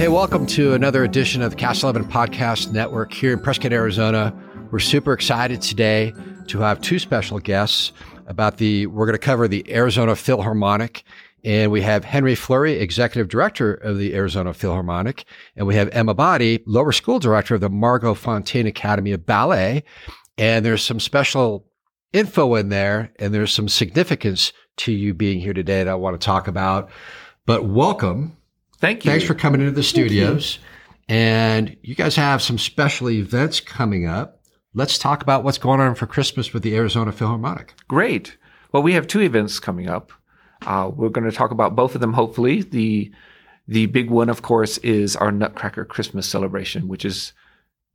Hey, welcome to another edition of the Cast 11 Podcast Network here in Prescott, Arizona. We're super excited today to have two special guests about the, we're going to cover the Arizona Philharmonic. And we have Henry Fleury, Executive Director of the Arizona Philharmonic. And we have Emma Body, Lower School Director of the Margot Fonteyn Academy of Ballet. And there's some special info in there and there's some significance to you being here today that I want to talk about. But welcome. Thank you. Thanks for coming into the studios. You. And you guys have some special events coming up. Let's talk about what's going on for Christmas with the Arizona Philharmonic. Great. Well, we have two events coming up. Uh, we're going to talk about both of them, hopefully. The the big one, of course, is our Nutcracker Christmas celebration, which is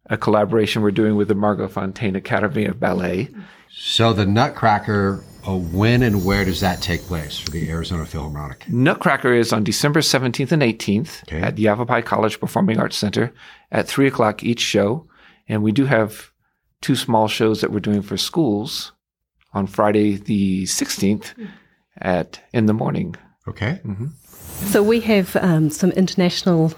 a collaboration we're doing with the Margot Fonteyn Academy of Ballet. So the Nutcracker, uh, when and where does that take place for the Arizona Philharmonic? Nutcracker is on December 17th and 18th okay. at the Yavapai College Performing Arts Center at 3 o'clock each show. And we do have two small shows that we're doing for schools on Friday the 16th at in the morning. Okay. Mm-hmm. So we have um, some international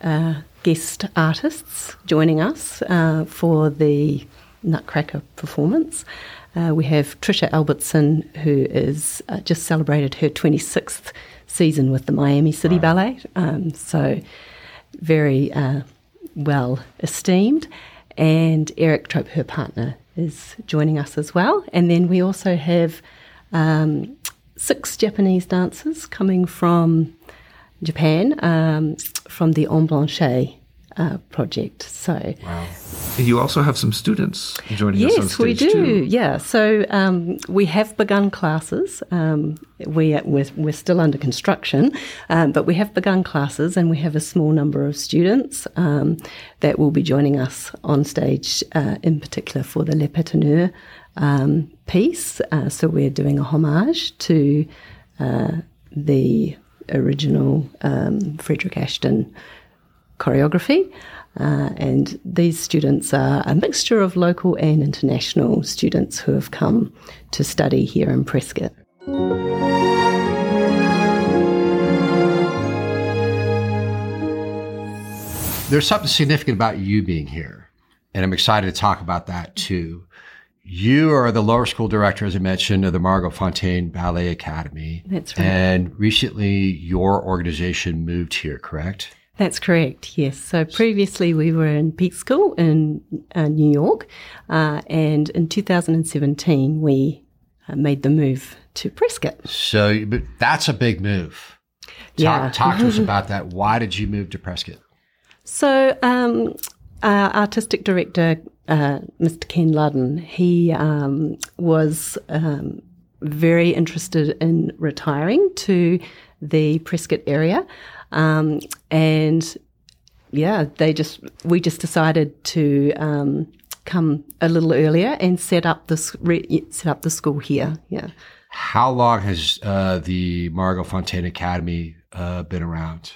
uh, guest artists joining us uh, for the Nutcracker performance. Uh, we have Tricia Albertson, who is uh, just celebrated her 26th season with the Miami City wow. Ballet, um, so very uh, well esteemed. And Eric Trope, her partner, is joining us as well. And then we also have um, six Japanese dancers coming from Japan, um, from the En Blanche uh, project. So, wow. You also have some students joining yes, us on stage Yes, we do. Yeah, so um, we have begun classes. Um, we are, we're, we're, still under construction, um, but we have begun classes, and we have a small number of students um, that will be joining us on stage, uh, in particular for the Les Patineurs um, piece. Uh, so we're doing a homage to uh, the original um, Frederick Ashton choreography. Uh, and these students are a mixture of local and international students who have come to study here in Prescott. There's something significant about you being here, and I'm excited to talk about that too. You are the lower school director, as I mentioned, of the Margot Fonteyn Ballet Academy. That's right. And recently your organization moved here, correct? That's correct, yes. So previously we were in Peekskill in uh, New York, uh, and in 2017 we uh, made the move to Prescott. So but that's a big move. Talk, yeah. talk to us about that. Why did you move to Prescott? So, um, our artistic director, uh, Mr. Ken Ludden, he um, was um, very interested in retiring to the Prescott area. Um, and yeah, they just we just decided to um, come a little earlier and set up this re- set up the school here. Yeah. How long has uh, the Margot Fonteyn Academy uh, been around?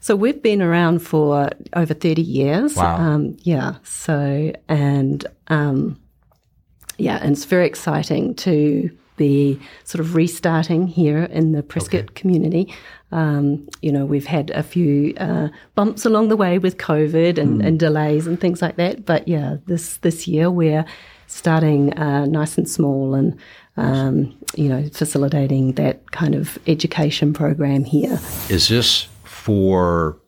So we've been around for over thirty years. Wow. Um, yeah. So and um, yeah, and it's very exciting to be sort of restarting here in the Prescott okay. community. Um, you know, we've had a few uh, bumps along the way with COVID and, mm. and, delays and things like that. But yeah, this this year we're starting uh, nice and small and um, you know facilitating that kind of education program here. Is this for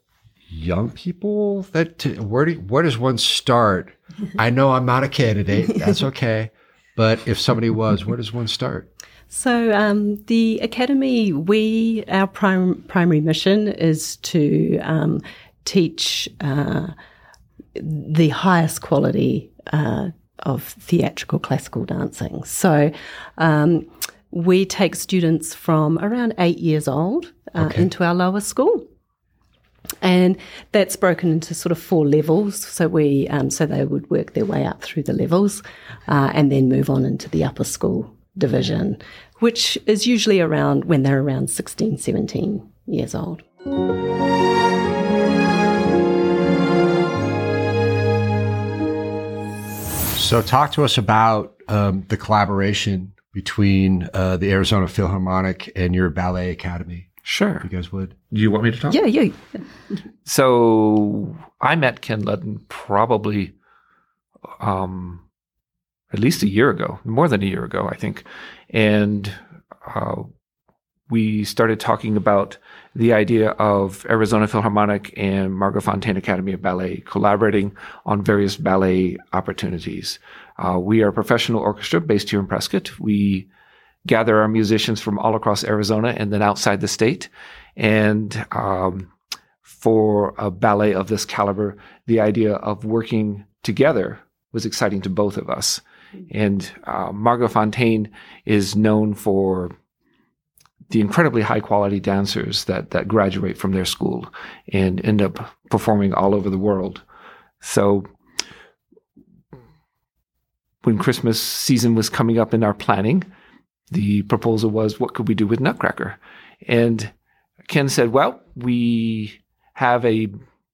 young people? That where do, where does one start? I know I'm not a candidate. That's okay. But if somebody was, where does one start? So um, the academy, we our prim- primary mission is to um, teach uh, the highest quality uh, of theatrical classical dancing. So. Um, we take students from around eight years old uh, okay. into our lower school. And that's broken into sort of four levels. So we, um, so they would work their way up through the levels, uh, and then move on into the upper school division, which is usually around when they're around 16, 17 years old. So, talk to us about um, the collaboration between uh, the Arizona Philharmonic and your ballet academy. Sure. If you guys would. Do you want me to talk? Yeah, you. So I met Ken Ludden probably um, at least a year ago, more than a year ago, I think. And uh, we started talking about the idea of Arizona Philharmonic and Margot Fonteyn Academy of Ballet collaborating on various ballet opportunities. Uh, we are a professional orchestra based here in Prescott. We gather our musicians from all across Arizona and then outside the state. And um, for a ballet of this caliber, the idea of working together was exciting to both of us. And uh, Margot Fonteyn is known for the incredibly high quality dancers that that graduate from their school and end up performing all over the world. So when Christmas season was coming up in our planning, the proposal was, what could we do with Nutcracker? And Ken said, well, we have a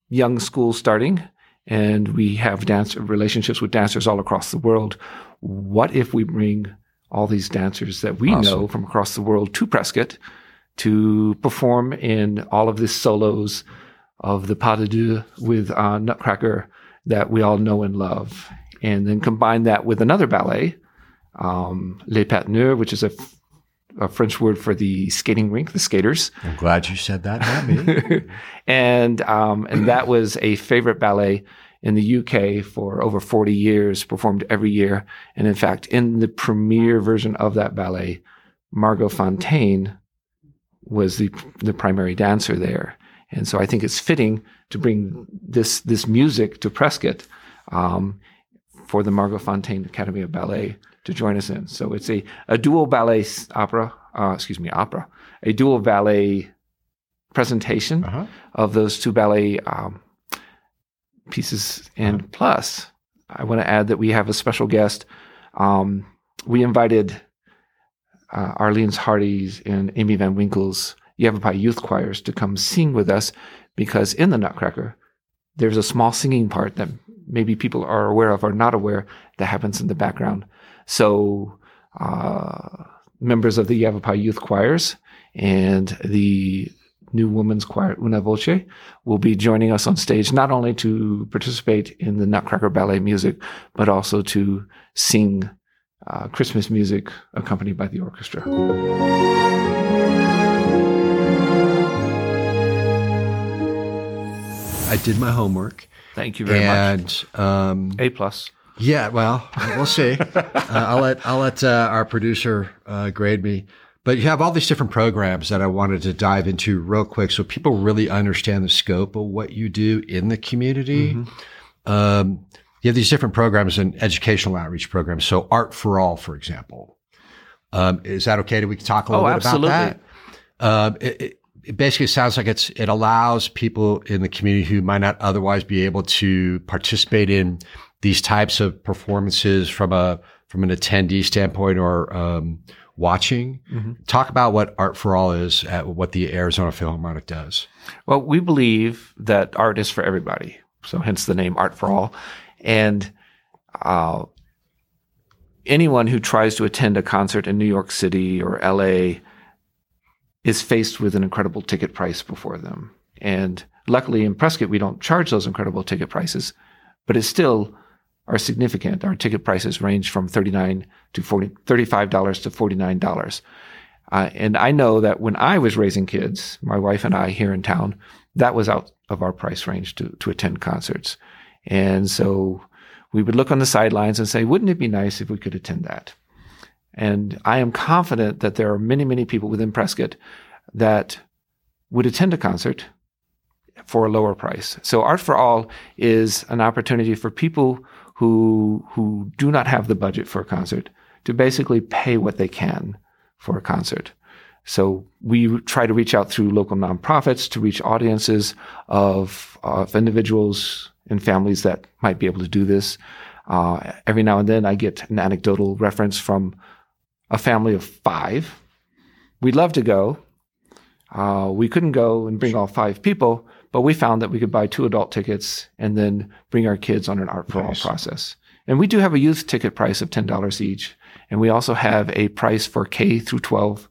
young school starting and we have dance relationships with dancers all across the world. What if we bring all these dancers that we awesome. know from across the world to Prescott to perform in all of these solos of the pas de deux with uh, Nutcracker that we all know and love, and then combine that with another ballet um, Les Patineurs, which is a, a, French word for the skating rink, the skaters. I'm glad you said that, not me. and um, and that was a favorite ballet in the UK for over 40 years, performed every year. And in fact, in the premiere version of that ballet, Margot Fonteyn was the the primary dancer there. And so I think it's fitting to bring this this music to Prescott um, for the Margot Fonteyn Academy of Ballet to join us in. So it's a, a dual ballet opera, uh, excuse me, opera, a dual ballet presentation uh-huh. of those two ballet um, pieces. And uh-huh. plus, I want to add that we have a special guest. Um, we invited uh, Arlene's Hardy's and Amy Van Winkle's Yavapai youth choirs to come sing with us because in the Nutcracker, there's a small singing part that maybe people are aware of or not aware that happens in the background. So, uh, members of the Yavapai youth choirs and the new women's choir, Una Voce, will be joining us on stage not only to participate in the Nutcracker Ballet music, but also to sing uh, Christmas music accompanied by the orchestra. I did my homework. Thank you very and, much. Um, A plus. Yeah, well, we'll see. uh, I'll let I'll let uh, our producer uh, grade me. But you have all these different programs that I wanted to dive into real quick, so people really understand the scope of what you do in the community. Mm-hmm. Um, you have these different programs and educational outreach programs. So, Art for All, for example, um, is that okay? Do we talk a little oh, bit absolutely. about that? Um, it, it, it basically sounds like it's it allows people in the community who might not otherwise be able to participate in these types of performances from a from an attendee standpoint or um, watching. Mm-hmm. Talk about what Art for All is, at what the Arizona Philharmonic does. Well, we believe that art is for everybody, so hence the name Art for All, and uh, anyone who tries to attend a concert in New York City or LA is faced with an incredible ticket price before them. And luckily in Prescott, we don't charge those incredible ticket prices, but it's still are significant. Our ticket prices range from 39 to 40, $35 to $49. Uh, and I know that when I was raising kids, my wife and I here in town, that was out of our price range to, to attend concerts. And so we would look on the sidelines and say, wouldn't it be nice if we could attend that? And I am confident that there are many, many people within Prescott that would attend a concert for a lower price. So Art for All is an opportunity for people who who do not have the budget for a concert to basically pay what they can for a concert. So we try to reach out through local nonprofits to reach audiences of, of individuals and families that might be able to do this. Uh, every now and then I get an anecdotal reference from a family of five. We'd love to go. Uh, we couldn't go and bring all five people, but we found that we could buy two adult tickets and then bring our kids on an art for nice. all process. And we do have a youth ticket price of $10 each. And we also have a price for K through 12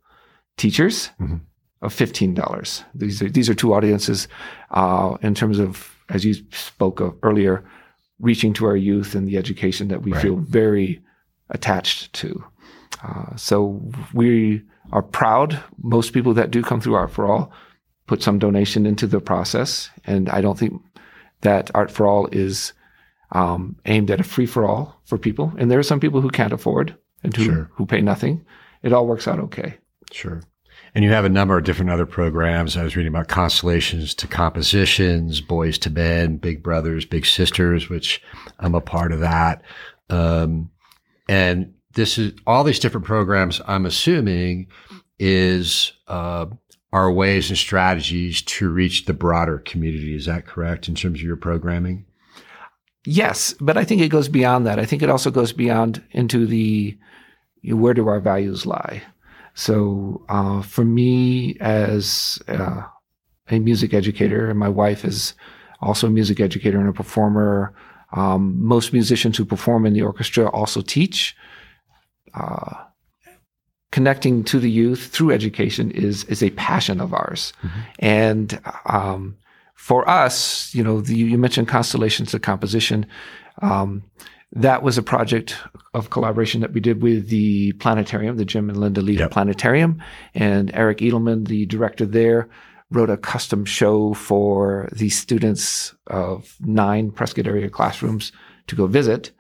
teachers mm-hmm. of fifteen dollars. These are these are two audiences uh, in terms of as you spoke of earlier, reaching to our youth and the education that we right. feel very attached to. Uh, so we are proud. Most people that do come through Art for All put some donation into the process, and I don't think that Art for All is um, aimed at a free for all for people. And there are some people who can't afford and who, sure. who pay nothing. It all works out okay. Sure. And you have a number of different other programs. I was reading about constellations to compositions, boys to men, big brothers, big sisters, which I'm a part of that. Um, and this is all these different programs. I'm assuming is uh, our ways and strategies to reach the broader community. Is that correct in terms of your programming? Yes, but I think it goes beyond that. I think it also goes beyond into the you know, where do our values lie. So uh, for me, as uh, a music educator, and my wife is also a music educator and a performer. Um, most musicians who perform in the orchestra also teach. Uh, connecting to the youth through education is is a passion of ours, mm-hmm. and um, for us, you know, the, you mentioned constellations of composition. Um, that was a project of collaboration that we did with the planetarium, the Jim and Linda Lee yep. Planetarium, and Eric Edelman, the director there, wrote a custom show for the students of nine Prescott area classrooms to go visit,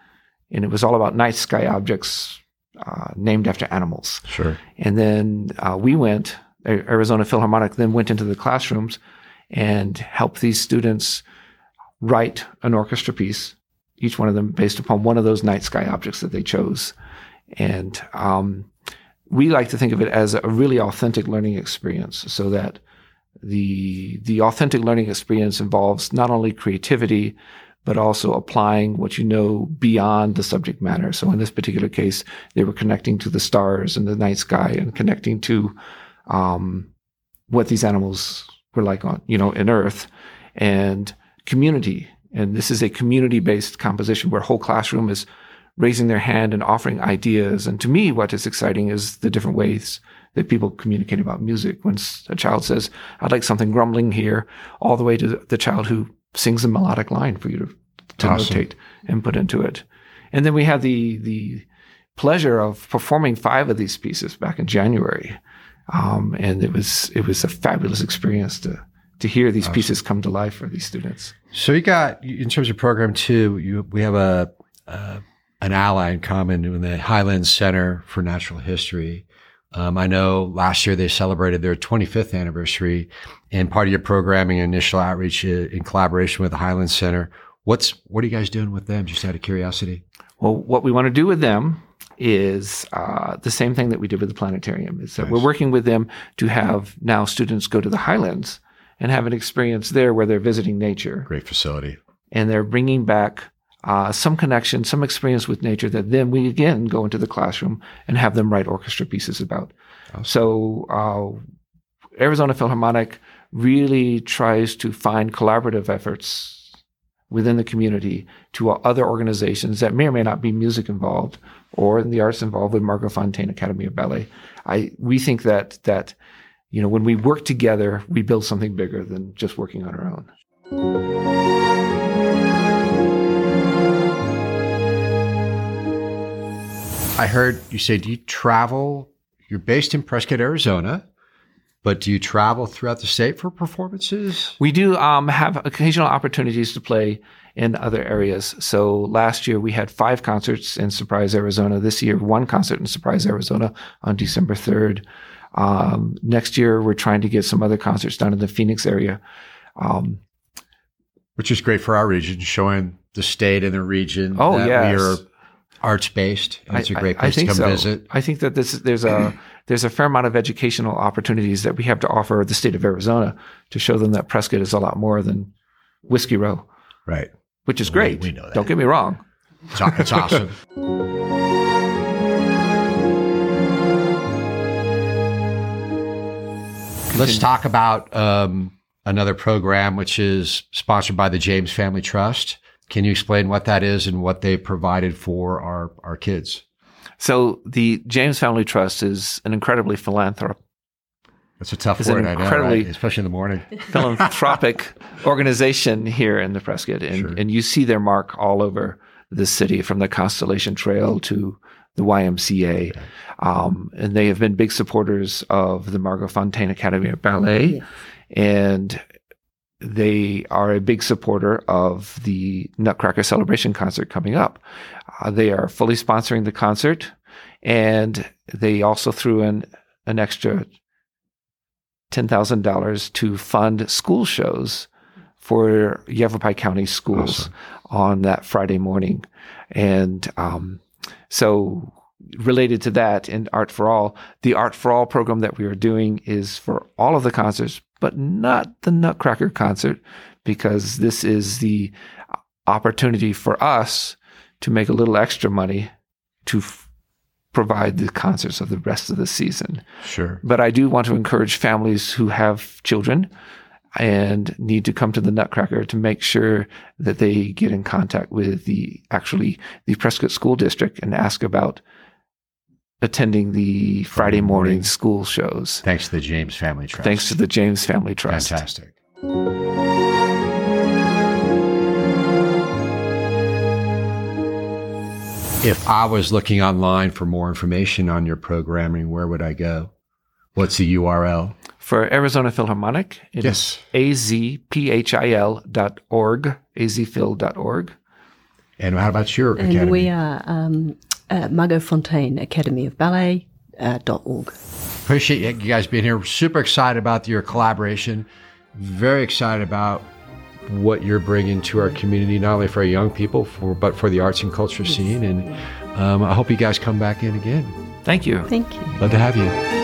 and it was all about night sky objects uh, named after animals. Sure. And then uh, we went. Arizona Philharmonic then went into the classrooms and helped these students write an orchestra piece, each one of them based upon one of those night sky objects that they chose. And um, we like to think of it as a really authentic learning experience so that the the authentic learning experience involves not only creativity but also applying what you know beyond the subject matter. So in this particular case, they were connecting to the stars and the night sky and connecting to um, what these animals we're like on, you know, in Earth and community. And this is a community based composition where whole classroom is raising their hand and offering ideas. And to me, what is exciting is the different ways that people communicate about music. When a child says, I'd like something grumbling here, all the way to the child who sings a melodic line for you to, to awesome. notate and put into it. And then we had the, the pleasure of performing five of these pieces back in January. Um, and it was it was a fabulous experience to to hear these awesome. pieces come to life for these students. So you got in terms of program two, you we have a, a an ally in common in the Highlands Center for Natural History. Um, I know last year they celebrated their 25th anniversary, and part of your programming and initial outreach in collaboration with the Highlands Center. What's what are you guys doing with them? Just out of curiosity. Well, what we want to do with them is uh, the same thing that we did with the planetarium. Is that nice. we're working with them to have now students go to the Highlands and have an experience there where they're visiting nature. Great facility. And they're bringing back uh, some connection, some experience with nature that then we again go into the classroom and have them write orchestra pieces about. Awesome. So uh, Arizona Philharmonic really tries to find collaborative efforts within the community to other organizations that may or may not be music involved or in the arts involved with Margot Fonteyn Academy of Ballet. I we think that that you know when we work together, we build something bigger than just working on our own. I heard you say, do you travel? You're based in Prescott, Arizona. But do you travel throughout the state for performances? We do um, have occasional opportunities to play in other areas. So last year we had five concerts in Surprise, Arizona. This year, one concert in Surprise, Arizona on December 3rd. Um, next year, we're trying to get some other concerts down in the Phoenix area. Um, Which is great for our region, showing the state and the region oh, that yes. we are arts based. It's a great place to come so. visit. I think that this there's a there's a fair amount of educational opportunities that we have to offer the state of Arizona to show them that Prescott is a lot more than Whiskey Row. Right. Which is great. We, we know that. Don't get me wrong. It's, it's awesome. Let's talk about um, another program which is sponsored by the James Family Trust. Can you explain what that is and what they provided for our, our kids? So the James Family Trust is an incredibly philanthropic That's a tough is word, an incredibly know, right? especially in the morning. philanthropic organization here in the Prescott, and sure. and you see their mark all over the city, from the Constellation Trail to the YMCA, um, and they have been big supporters of the Margot Fonteyn Academy of Ballet, and they are a big supporter of the Nutcracker Celebration concert coming up. Uh, they are fully sponsoring the concert, and they also threw in an extra $10,000 to fund school shows for Yavapai County schools awesome. on that Friday morning. And um, so, related to that, in Art for All, the Art for All program that we are doing is for all of the concerts, but not the Nutcracker concert, because this is the opportunity for us to make a little extra money to f- provide the concerts of the rest of the season. Sure. But I do want to encourage families who have children and need to come to the Nutcracker to make sure that they get in contact with the actually the Prescott School District and ask about attending the Friday morning school shows. Thanks to the James Family Trust. Thanks to the James Family Trust. Fantastic. If I was looking online for more information on your programming, where would I go? What's the URL? For Arizona Philharmonic, it yes. is azphil dot org, azphil.org. And how about your and academy? we are um, uh, Margot Fonteyn Academy of Ballet. Uh, .org. Appreciate you guys being here. Super excited about your collaboration. Very excited about what you're bringing to our community, not only for our young people, for but for the arts and culture scene. And um, I hope you guys come back in again. Thank you. Thank you. Love to have you.